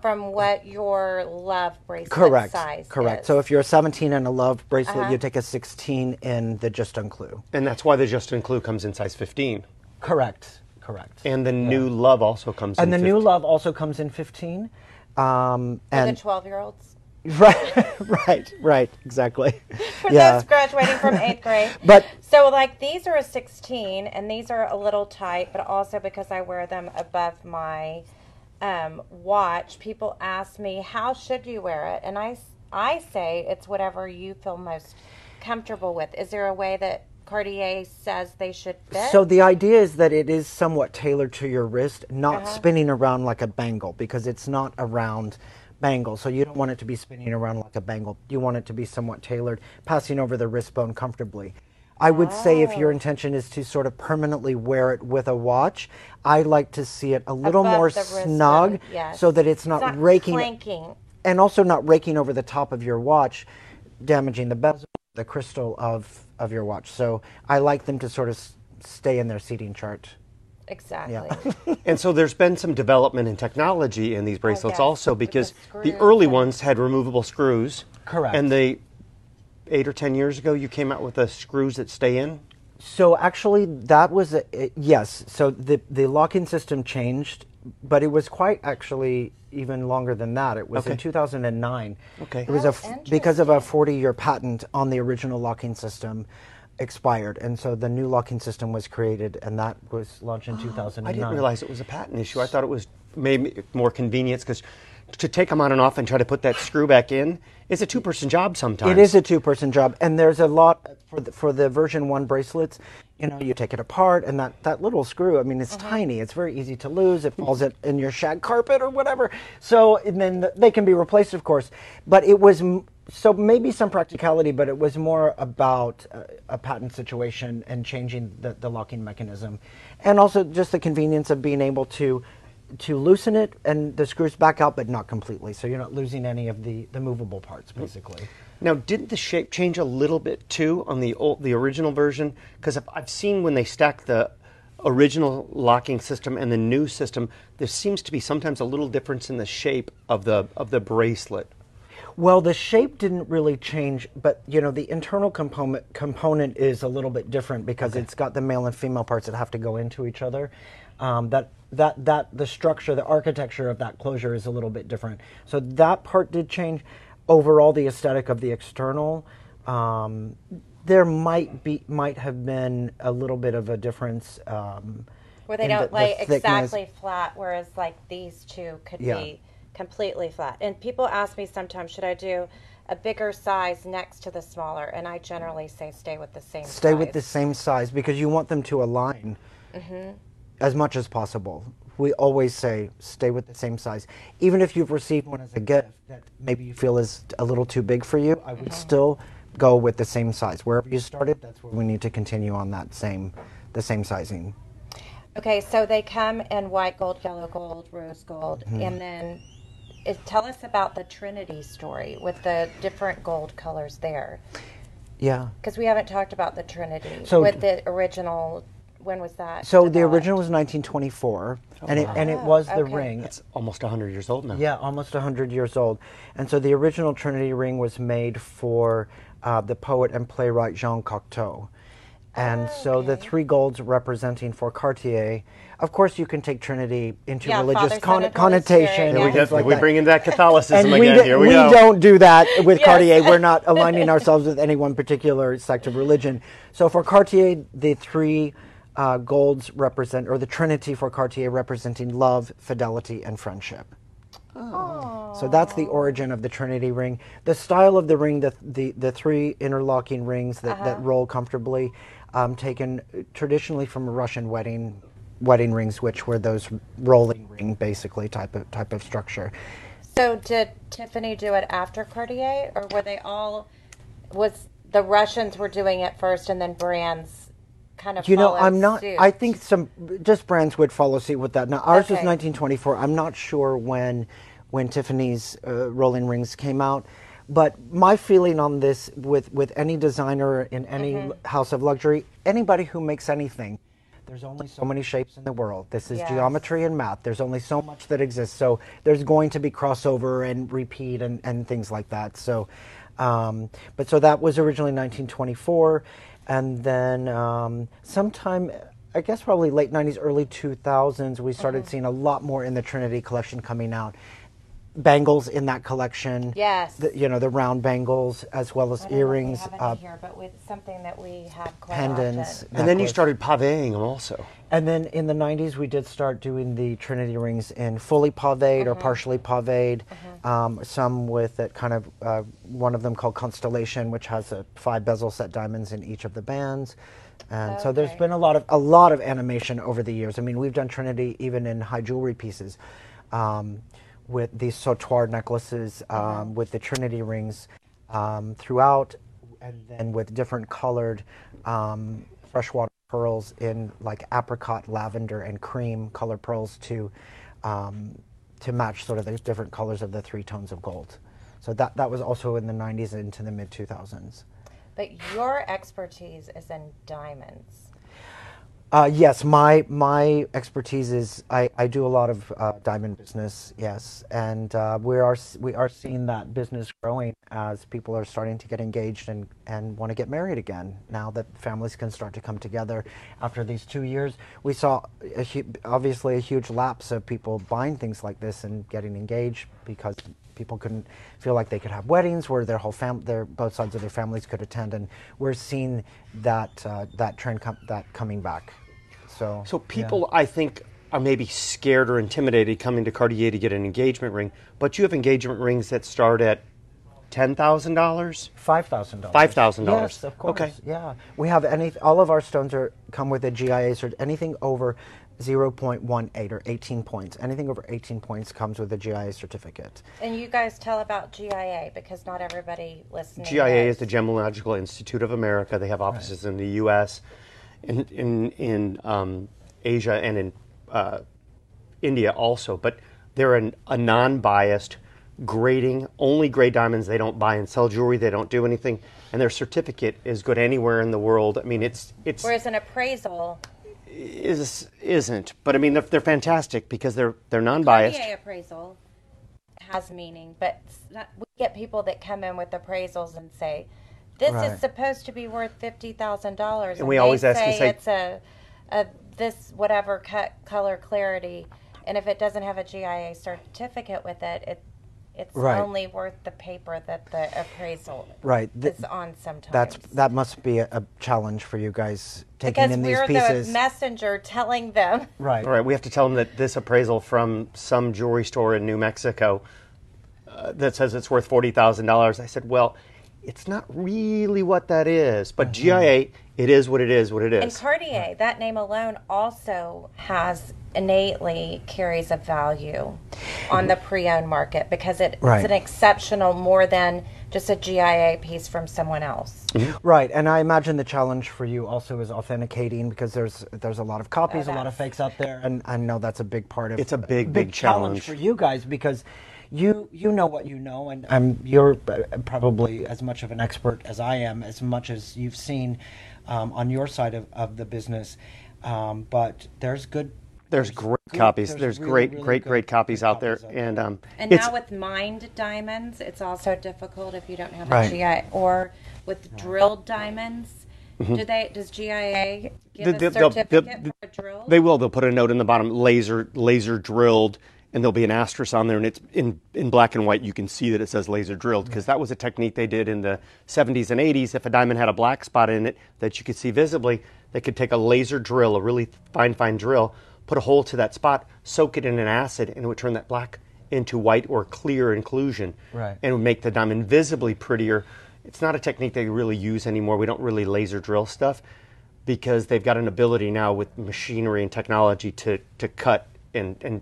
A: from what your love bracelet
C: Correct.
A: size
C: Correct.
A: is.
C: So if you're a 17 and a love bracelet,
A: Uh-huh.
C: you take a 16 in the Juste un Clou.
B: And that's why the Juste un Clou comes in size 15.
C: Correct. Correct.
B: And the new Love also comes in
C: And the new
B: 15.
C: love also comes in 15. Um,
A: for
C: and
A: the twelve-year-olds,
C: right, right, right, exactly.
A: for
C: yeah.
A: those graduating from eighth grade.
C: But
A: So, like, these are a 16, and these are a little tight, but also because I wear them above my um, watch, people ask me, how should you wear it? And I, I say it's whatever you feel most comfortable with. Is there a way that Cartier says they should fit?
C: So the idea is that it is somewhat tailored to your wrist, not
A: Uh-huh.
C: spinning around like a bangle because it's not a round bangle. So you don't want it to be spinning around like a bangle. You want it to be somewhat tailored, passing over the wrist bone comfortably. I would say if
A: Oh.
C: your intention is to sort of permanently wear it with a watch, I like to see it a little
A: Above
C: more snug
A: yes.
C: so that it's not,
A: It's not
C: raking
A: clanking.
C: and also not raking over the top of your watch, damaging the bezel, the crystal of of your watch. So I like them to sort of s- stay in their seating chart.
A: Exactly.
B: And so there's been some development in technology in these oh, bracelets
A: yes,
B: also
A: with the
B: because the, early ones had removable screws.
C: Correct.
B: And they, eight or ten years ago, you came out with the screws that stay in.
C: So actually, that was a, a- yes. So the the locking system changed, but it was quite actually even longer than that. It was in 2009.
B: Okay.
C: It was a
A: Oh,
C: because of a 40 year patent on the original locking system expired, and so the new locking system was created, and that was launched in 2009.
B: I didn't realize it was a patent issue. I thought it was maybe more convenience because to take them on and off and try to put that screw back in is a two-person job sometimes.
C: It is a two-person job, and there's a lot for the, for the version one bracelets. You know, you take it apart, and that, that little screw. I mean, it's tiny. It's very easy to lose. It falls in, in your shag carpet or whatever. So, and then th- they can be replaced, of course. But it was m- so maybe some practicality, but it was more about uh, a patent situation and changing the, the locking mechanism, and also just the convenience of being able to to loosen it and the screws back out, but not completely. So you're not losing any of the, the movable parts, mm. basically.
B: Now, didn't the shape change a little bit too on the old, the original version? Because I've seen when they stack the original locking system and the new system, there seems to be sometimes a little difference in the shape of the of the bracelet.
C: Well, the shape didn't really change, but you know the internal component component is a little bit different because it's got the male and female parts that have to go into each other. Um, that that that the structure, the architecture of that closure is a little bit different. So that part did change. Overall, the aesthetic of the external, um, there might be might have been a little bit of a difference. Um,
A: Where they don't
C: the- the
A: lay
C: thickness.
A: exactly flat, whereas like these two could
C: Yeah.
A: be completely flat. And people ask me sometimes, should I do a bigger size next to the smaller? And I generally say stay with the same
C: Stay
A: size.
C: with the same size because you want them to align as much as possible. We always say stay with the same size. Even if you've received one as a gift that maybe you feel is a little too big for you, I would still go with the same size. Wherever you started, that's where we need to continue on that same the same sizing.
A: Okay, so they come in white gold, yellow gold, rose gold,
C: Mm-hmm.
A: and then it, tell us about the Trinity story with the different gold colors there.
C: Yeah.
A: Because we haven't talked about the Trinity
C: So-
A: with the original. When was that?
C: So the original was 1924, and it and it was the
A: Okay.
C: ring.
B: It's almost 100 years old now.
C: Yeah, almost 100 years old. And so the original Trinity ring was made for uh, the poet and playwright Jean Cocteau. And so the three golds representing for Cartier. Of course, you can take Trinity into
A: Yeah,
C: religious
A: Father, Son,
C: con-
A: and Holy
C: connotation.
A: Spirit,
C: and
A: yeah.
B: Here we,
C: things
B: get,
C: like
B: we
C: that.
B: bring in that Catholicism
C: and we,
B: again.
C: do,
B: Here we,
C: we
B: go.
C: don't do that with
A: Yes.
C: Cartier. We're not aligning ourselves with any one particular sect of religion. So for Cartier, the three uh, golds represent, or the Trinity for Cartier representing love, fidelity, and friendship. So that's the origin of the Trinity ring. The style of the ring, the the, the three interlocking rings that, that roll comfortably, um, taken traditionally from Russian wedding wedding rings, which were those rolling ring basically type of type of structure.
A: So did Tiffany do it after Cartier, or were they all? Was the Russians were doing it first, and then brands kind of
C: You know, I'm not.
A: suit?
C: I think some just brands would follow suit with that. Now, ours was 1924. I'm not sure when when Tiffany's uh, rolling rings came out, but my feeling on this with with any designer in any
A: Mm-hmm.
C: house of luxury, anybody who makes anything. There's only so many shapes in the world. This is
A: Yes.
C: geometry and math. There's only so much that exists. So there's going to be crossover and repeat and, and things like that. So, um, but so that was originally 1924, and then um, sometime, I guess probably late 90s, early 2000s, we started
A: Mm-hmm.
C: seeing a lot more in the Trinity collection coming out. Bangles in that collection.
A: Yes.
C: The, you know, the round bangles as well as
A: I don't know if we
C: earrings,
A: have
C: uh,
A: here, but with something that we have quite
C: pendants.
A: often.
B: And then you started pavéing them also.
C: And then in the 90s, we did start doing the Trinity rings in fully paved or partially paved. Um, some with that kind of, uh, one of them called Constellation, which has a five bezel set diamonds in each of the bands. And so there's been a lot of a lot of animation over the years. I mean, we've done Trinity even in high jewelry pieces, um, with these sautoir necklaces, um, with the Trinity rings um, throughout, and then with different colored um, freshwater pearls in like apricot, lavender, and cream color pearls to um, to match sort of the different colors of the three tones of gold. So that that was also in the 90s into the mid 2000s.
A: But your expertise is in diamonds.
C: Uh, yes, my my expertise is I, I do a lot of uh, diamond business. Yes, and uh, we are we are seeing that business growing as people are starting to get engaged and, and want to get married again. Now that families can start to come together after these two years, we saw a, obviously a huge lapse of people buying things like this and getting engaged because people couldn't feel like they could have weddings where their whole fam their both sides of their families could attend, and we're seeing that uh, that trend com- that coming back. So
B: So people, I think, are maybe scared or intimidated coming to Cartier to get an engagement ring, but you have engagement rings that start at ten thousand dollars.
C: Five thousand dollars.
B: $5,000.
C: Yes, of course.
B: Okay.
C: Yeah, we have any. All of our stones are come with a GIA cert. Anything over 0.18 or 18 points. Anything over 18 points comes with a GIA certificate.
A: And you guys tell about GIA because not everybody listening.
B: GIA
A: knows.
B: is the Gemological Institute of America. They have offices in the U.S., in in in um, Asia, and in uh, India also. But they're an, a non-biased grading, only grade diamonds. They don't buy and sell jewelry. They don't do anything, and their certificate is good anywhere in the world. I mean, it's it's
A: Whereas an appraisal,
B: is isn't. But I mean, they're, they're fantastic because they're they're non-biased.
A: GIA appraisal has meaning, but not, we get people that come in with appraisals and say, "This
C: Right.
A: is supposed to be worth fifty thousand dollars,"
B: And we always ask and
A: say
B: say-
A: it's a, a this whatever cut color clarity, and if it doesn't have a GIA certificate with it, it it's
C: Right.
A: only worth the paper that the appraisal
C: Right. Th-
A: is on sometimes.
C: That's that must be a, a challenge for you guys taking
A: because
C: in these pieces.
A: Because we're the messenger telling them.
C: right.
B: All right, we have to tell them that this appraisal from some jewelry store in New Mexico uh, that says it's worth forty thousand dollars. I said, well, it's not really what that is, but GIA, it is what it is. What it is.
A: And
B: is.
A: Cartier, that name alone also has innately carries a value on the pre-owned market because it,
C: Right.
A: it's an exceptional more than just a GIA piece from someone else.
C: Right, and I imagine the challenge for you also is authenticating because there's there's a lot of copies, a lot of fakes out there, and I know that's a big part of
B: It's a big, big
C: challenge
B: challenge.
C: for you guys because you you know what you know, and I'm you're uh, probably as much of an expert as I am, as much as you've seen um, on your side of, of the business. Um, but there's good.
B: There's great
C: good-
B: copies.
C: there's
B: There's,
C: really,
B: great,
C: really
B: great,
C: good-
B: great copies
C: good
B: out there,
C: copies out
B: and um,
A: And
B: it's
A: now with mined diamonds, it's also difficult if you don't have
C: Right.
A: a GIA or with drilled diamonds. Do they? Does GIA give
B: The-
A: a
B: the- they'll-
A: certificate
B: they'll-
A: for a drill?
B: They will. They'll put a note in the bottom, laser laser drilled, and there'll be an asterisk on there, and it's in in black and white. You can see that it says laser drilled because that was a technique they did in the 70s and 80s. If a diamond had a black spot in it that you could see visibly, they could take a laser drill, a really fine fine drill, put a hole to that spot, soak it in an acid, and it would turn that black into white or clear inclusion,
C: Right.
B: and it would make the diamond visibly prettier. It's not a technique they really use anymore. We don't really laser drill stuff because they've got an ability now with machinery and technology to, to cut and, and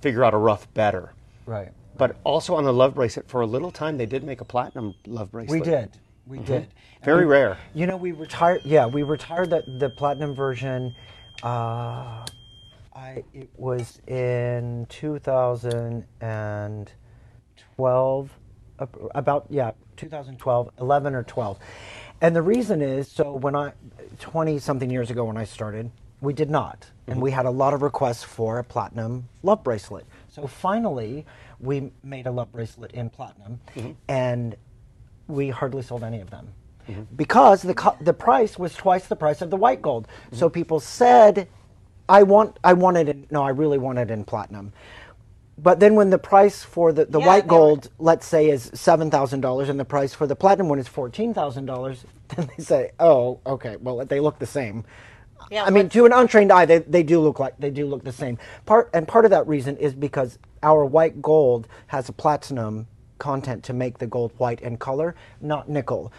B: figure out a rough better.
C: Right.
B: But also on the love bracelet, for a little time, they did make a platinum love bracelet.
C: We did. We did.
B: Very
C: we-
B: rare.
C: You know, we retired. Yeah, we retired the, the platinum version. Uh, I it was in 2012, about yeah, 2012, 11 or 12. And the reason is so when I 20 something years ago when I started, we did not. And we had a lot of requests for a platinum love bracelet. So finally, we made a love bracelet in platinum mm-hmm. and we hardly sold any of them mm-hmm. because the co- the price was twice the price of the white gold. So mm-hmm. people said, "I want I wanted it no, I really want it in platinum." But then when the price for the, the
A: Yeah,
C: white
A: they were-
C: gold, let's say, is seven thousand dollars, and the price for the platinum one is fourteen thousand dollars, then they say, "Oh, okay, well they look the same."
A: Yeah,
C: I mean, to an untrained eye, they, they do look like they do look the same. Part and part of that reason is because our white gold has a platinum content to make the gold white in color, not nickel.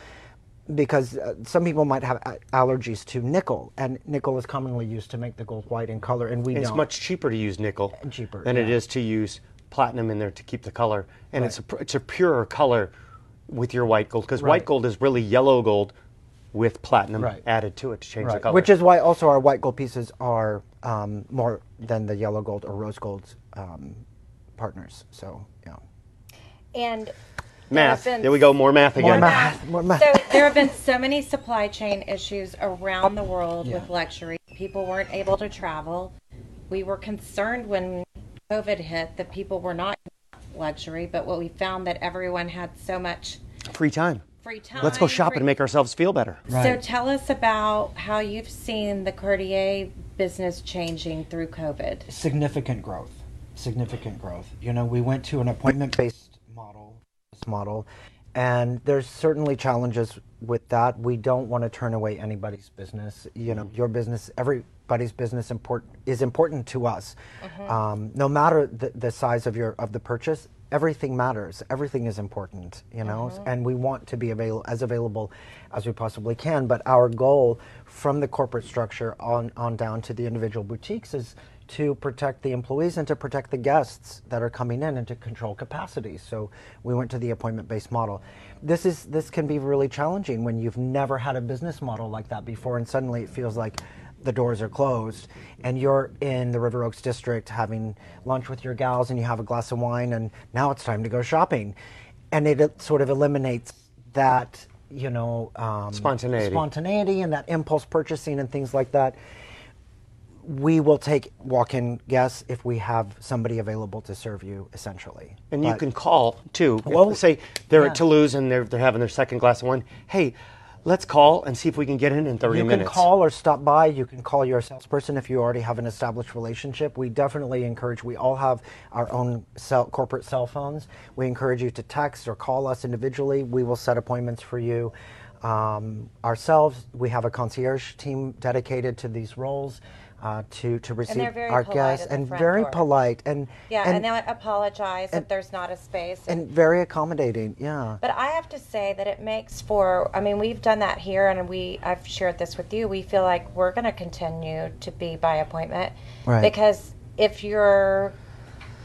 C: Because uh, some people might have a- allergies to nickel, and nickel is commonly used to make the gold white in color, and we
B: It's
C: don't.
B: much cheaper to use nickel
C: And cheaper,
B: than it
C: yeah.
B: is to use platinum in there to keep the color. And it's a it's a purer color with your white gold because
C: Right.
B: white gold is really yellow gold with platinum
C: Right.
B: added to it to change the color.
C: Which is why also our white gold pieces are um, more than the yellow gold or rose gold um, partners. So yeah.
A: And
B: math.
A: there been
B: There we go. More math again.
C: More math. More math.
A: So there have been so many supply chain issues around the world with luxury. People weren't able to travel. We were concerned when COVID hit that people were not luxury, but what we found that everyone had so much
B: Free time.
A: Free time.
B: Let's go shop
A: free-
B: and make ourselves feel better.
A: So tell us about how you've seen the Cartier business changing through COVID.
C: significant growth significant growth you know we went to an appointment based model model and there's certainly challenges with that we don't want to turn away anybody's business you know your business everybody's business import, is important to us um, no matter the, the size of your of the purchase everything matters. Everything is important you know? Mm-hmm. And we want to be avail- as available as we possibly can but our goal from the corporate structure on, on down to the individual boutiques is to protect the employees and to protect the guests that are coming in and to control capacity. So we went to the appointment based model. This is this can be really challenging when you've never had a business model like that before and suddenly it feels like the doors are closed and you're in the River Oaks district having lunch with your gals and you have a glass of wine and now it's time to go shopping and it, sort of eliminates that you know um,
B: Spontaneity.
C: spontaneity and that impulse purchasing and things like that we will take walk-in guests if we have somebody available to serve you essentially
B: And you can call too.
C: Well,
B: say they're
C: yeah.
B: at Toulouse and they're, they're having their second glass of wine. Hey, let's call and see if we can get in in 30
C: you
B: minutes.
C: can call or stop by. You can call your salesperson if you already have an established relationship. We definitely encourage. We all have our own cell, corporate cell phones. We encourage you to text or call us individually. We will set appointments for you. Um, ourselves, we have a concierge team dedicated to these roles. Uh, to to receive our guests and very
A: door.
C: polite and
A: Yeah,
C: and,
A: and, they'll apologize if there's not a space.
C: and very accommodating. Yeah.
A: But I have to say that it makes for I mean we've done that here and we I've shared this with you. We feel like we're going to continue to be by appointment
C: Right.
A: because if you're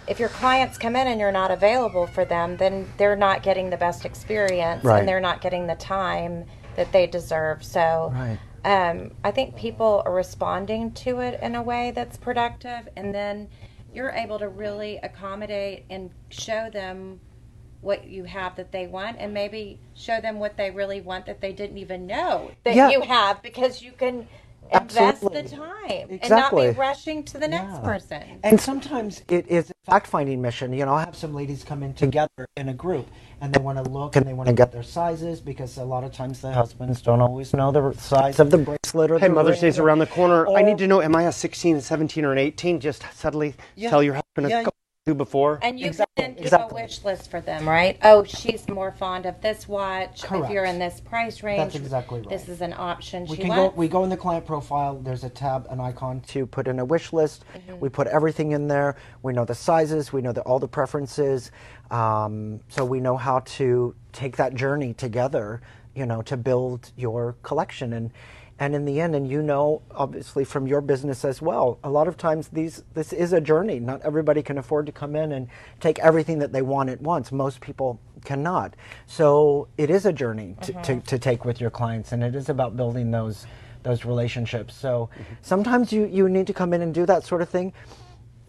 A: if your clients come in and you're not available for them, then they're not getting the best experience
C: Right.
A: and they're not getting the time that they deserve. So
C: Right.
A: Um, I think people are responding to it in a way that's productive, and then you're able to really accommodate and show them what you have that they want, and maybe show them what they really want that they didn't even know that
C: Yeah.
A: you have because you can invest the time and not
C: Exactly.
A: be rushing to the next
C: Yeah.
A: person.
C: And sometimes it is a fact finding mission. You know, I have some ladies come in together in a group and they want to look and they want to get their sizes because a lot of times the husbands don't always know the size of the bracelet or
B: Hey,
C: the
B: Mother's
C: ring
B: Day's around the corner. I need to know, am I a 16, a 17, or an 18? Just subtly
C: Yeah.
B: tell your husband
C: Yeah.
B: Two before.
A: And you
C: Exactly,
A: can keep
C: exactly.
A: a wish list for them, right? Oh, she's more fond of this watch. If you're in this price range, that's
C: exactly right.
A: This is an option
C: We
A: she
C: can go. We go in the client profile. There's a tab, an icon to put in a wish list.
A: Mm-hmm.
C: We put everything in there. We know the sizes. We know the, all the preferences. Um, so we know how to take that journey together. You know, to build your collection and And in the end, and you know, obviously from your business as well, a lot of times these this is a journey. Not everybody can afford to come in and take everything that they want at once. Most people cannot. So it is a journey to, mm-hmm. to, to take with your clients, and it is about building those those relationships. So sometimes you, you need to come in and do that sort of thing.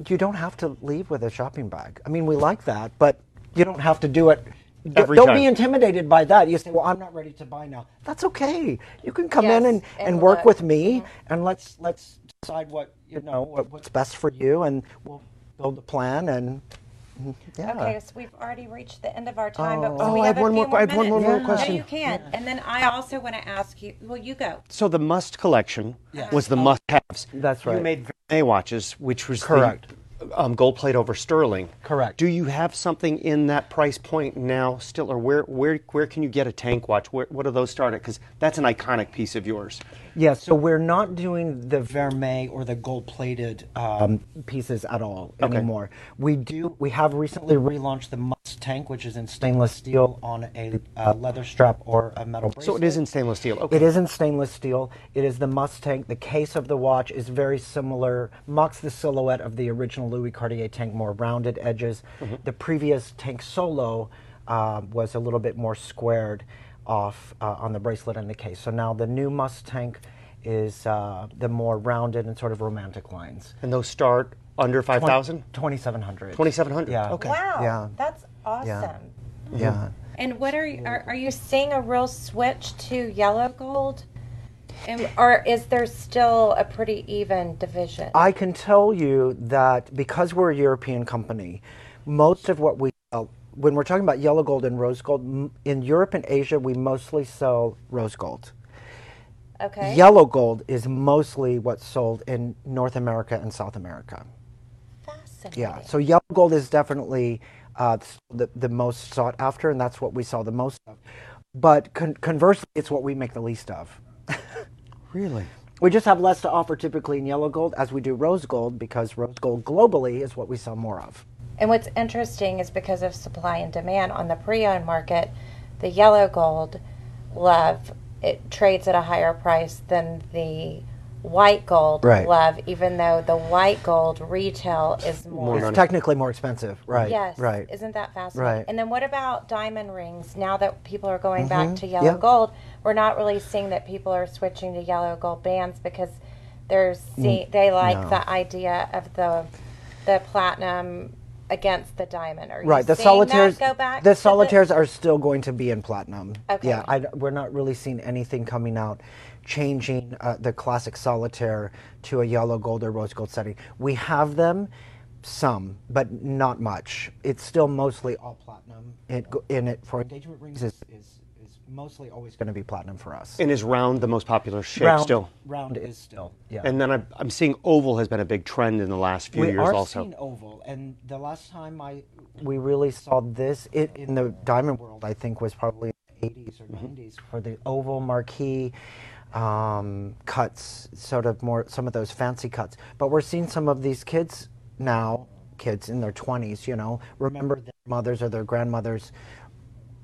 C: You don't have to leave with a shopping bag. I mean, we like that, but you don't have to do it. D-
B: Every
C: don't
B: time.
C: be intimidated by that. You say, "Well, I'm not ready to buy now." That's okay. You can come in
A: Yes,
C: and, and,
A: and
C: work
A: look.
C: with me, mm-hmm. and let's let's decide what you know what, what's best for you, and we'll build a plan. And mm, yeah,
A: Okay, so we've already reached the end of our time, but
C: Oh.
A: we
B: Oh, I
A: have,
B: have one
A: a
B: more
A: few
B: I have one more
C: Yeah.
B: question.
A: No, you can. And then I also want to ask you. Well, you go.
B: So the must collection was the uh-huh. must-haves.
C: That's right.
B: You made vermeil watches, which was
C: Correct.
B: the um, gold plate over sterling.
C: Correct.
B: Do you have something in that price point now still, or where where where can you get a tank watch? Where, what do those start at? Because that's an iconic piece of yours.
C: Yeah, so we're not doing the vermeil or the gold-plated um, pieces at all
B: Okay.
C: anymore. We do. We have recently relaunched the Tank, which is in stainless steel on a uh, leather strap or a metal bracelet.
B: So it is in stainless steel. Okay.
C: It is in stainless steel. It is the Must Tank. The case of the watch is very similar, mocks the silhouette of the original Louis Cartier tank, more rounded edges. The previous tank solo uh, was a little bit more squared off uh, on the bracelet and the case. So now the new Must Tank is uh, the more rounded and sort of romantic lines.
B: And those start under five thousand.
C: 2700
B: 2700,
C: Yeah.
B: okay.
A: Wow,
C: Yeah.
A: that's awesome.
C: Yeah. Yeah.
A: And what are, you, are are you seeing a real switch to yellow gold, and, or is there still a pretty even division?
C: I can tell you that because we're a European company, most of what we sell, when we're talking about yellow gold and rose gold, in Europe and Asia, we mostly sell rose gold.
A: okay.
C: Yellow gold is mostly what's sold in North America and South America.
A: Fascinating.
C: Yeah, so yellow gold is definitely uh, the, the most sought after, and that's what we sell the most of. But con- conversely, it's what we make the least of.
B: Really?
C: We just have less to offer typically in yellow gold as we do rose gold because rose gold globally is what we sell more of.
A: And what's interesting is because of supply and demand on the pre-owned market, the yellow gold love it trades at a higher price than the white gold
C: Right.
A: love, even though the white gold retail is more.
B: More
C: It's technically more expensive, right?
A: Yes.
C: Right.
A: Isn't that fascinating?
C: Right.
A: And then what about diamond rings? Now that people are going back to yellow
C: Mm-hmm.
A: Gold, we're not really seeing that people are switching to yellow gold bands because they're see, they like
C: no.
A: the idea of the the platinum against the diamond. Are you
C: Right. The solitaires.
A: that go back?
C: the
A: to
C: solitaires are still going to be in platinum.
A: Okay.
C: Yeah. I, we're not really seeing anything coming out, changing uh, the classic solitaire to a yellow gold or rose gold setting. We have them, some, but not much. It's still mostly all platinum. It in it for engagement rings is is, is mostly always going to be platinum for us.
B: And is round the most popular shape
C: round,
B: still?
C: round is still. Yeah.
B: And then I'm, I'm seeing oval has been a big trend in the last few
C: we
B: years
C: are
B: also.
C: seeing oval, and the last time I we really saw this it, in the diamond world, I think, was probably the 80s or
B: Mm-hmm.
C: 90s for the oval marquee um, cuts, sort of more some of those fancy cuts. But we're seeing some of these kids now, kids in their 20s, you know, remember their mothers or their grandmothers.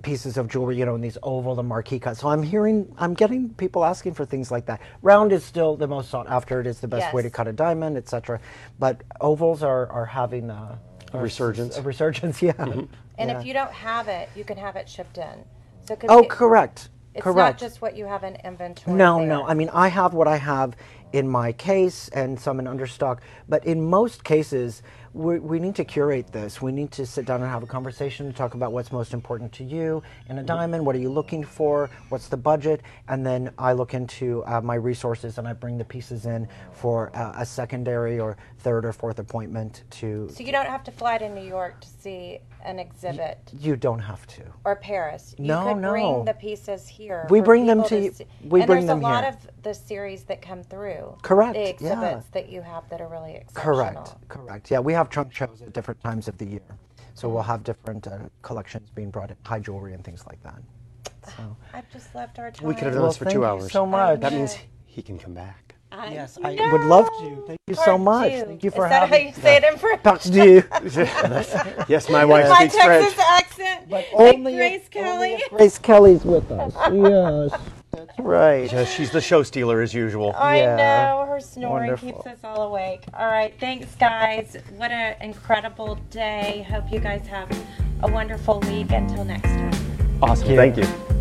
C: Pieces of jewelry, you know, in these oval and marquee cuts. So I'm hearing, I'm getting people asking for things like that. Round is still the most sought after. It is the best way to cut a diamond, etc. But ovals are, are having a,
B: A resurgence.
C: A resurgence, yeah.
A: And
C: Yeah.
A: if you don't have it, you can have it shipped in. So 'cause
C: oh,
A: it-
C: correct.
A: It's
C: correct.
A: not just what you have in inventory.
C: No,
A: there.
C: no. I mean, I have what I have in my case and some in understock. But in most cases, we, we need to curate this. We need to sit down and have a conversation to talk about what's most important to you in a diamond. What are you looking for? What's the budget? And then I look into uh, my resources and I bring the pieces in for uh, a secondary or third or fourth appointment to.
A: So you don't have to fly to New York to see an exhibit
C: You don't have to.
A: or Paris. You
C: No,
A: could bring the pieces here.
C: We bring them to you-
A: see-
C: we
A: and
C: bring
A: there's
C: them
A: a lot of the series that come through.
C: Correct,
A: The
C: yeah.
A: exhibits that you have that are really exceptional.
C: Correct, correct. Yeah, we have trunk shows at different times of the year. So we'll have different uh, collections being brought in, high jewelry and things like that. So.
A: I've just left our time.
B: We could have done
C: Well,
B: this for
C: thank
B: two
C: you
B: hours.
C: so much.
B: That means he can come back.
A: I
C: Yes, I would love to. Thank you so much.
A: two.
C: Thank you for having us.
A: Is that
C: having
A: how you say it in French?
C: Parts du.
B: yes, my wife
A: My
B: speaks French.
A: Texas accent.
C: But only
A: Grace
C: if-
A: Kelly.
C: only if Grace Kelly's with us. yes. That's Right.
B: Yeah, she's the show stealer as usual.
A: I
C: Yeah.
A: know her snoring
C: Wonderful.
A: keeps us all awake. All right, thanks, guys. What an incredible day. Hope you guys have a wonderful week. Until next time.
B: Awesome.
C: you.
B: Thank you.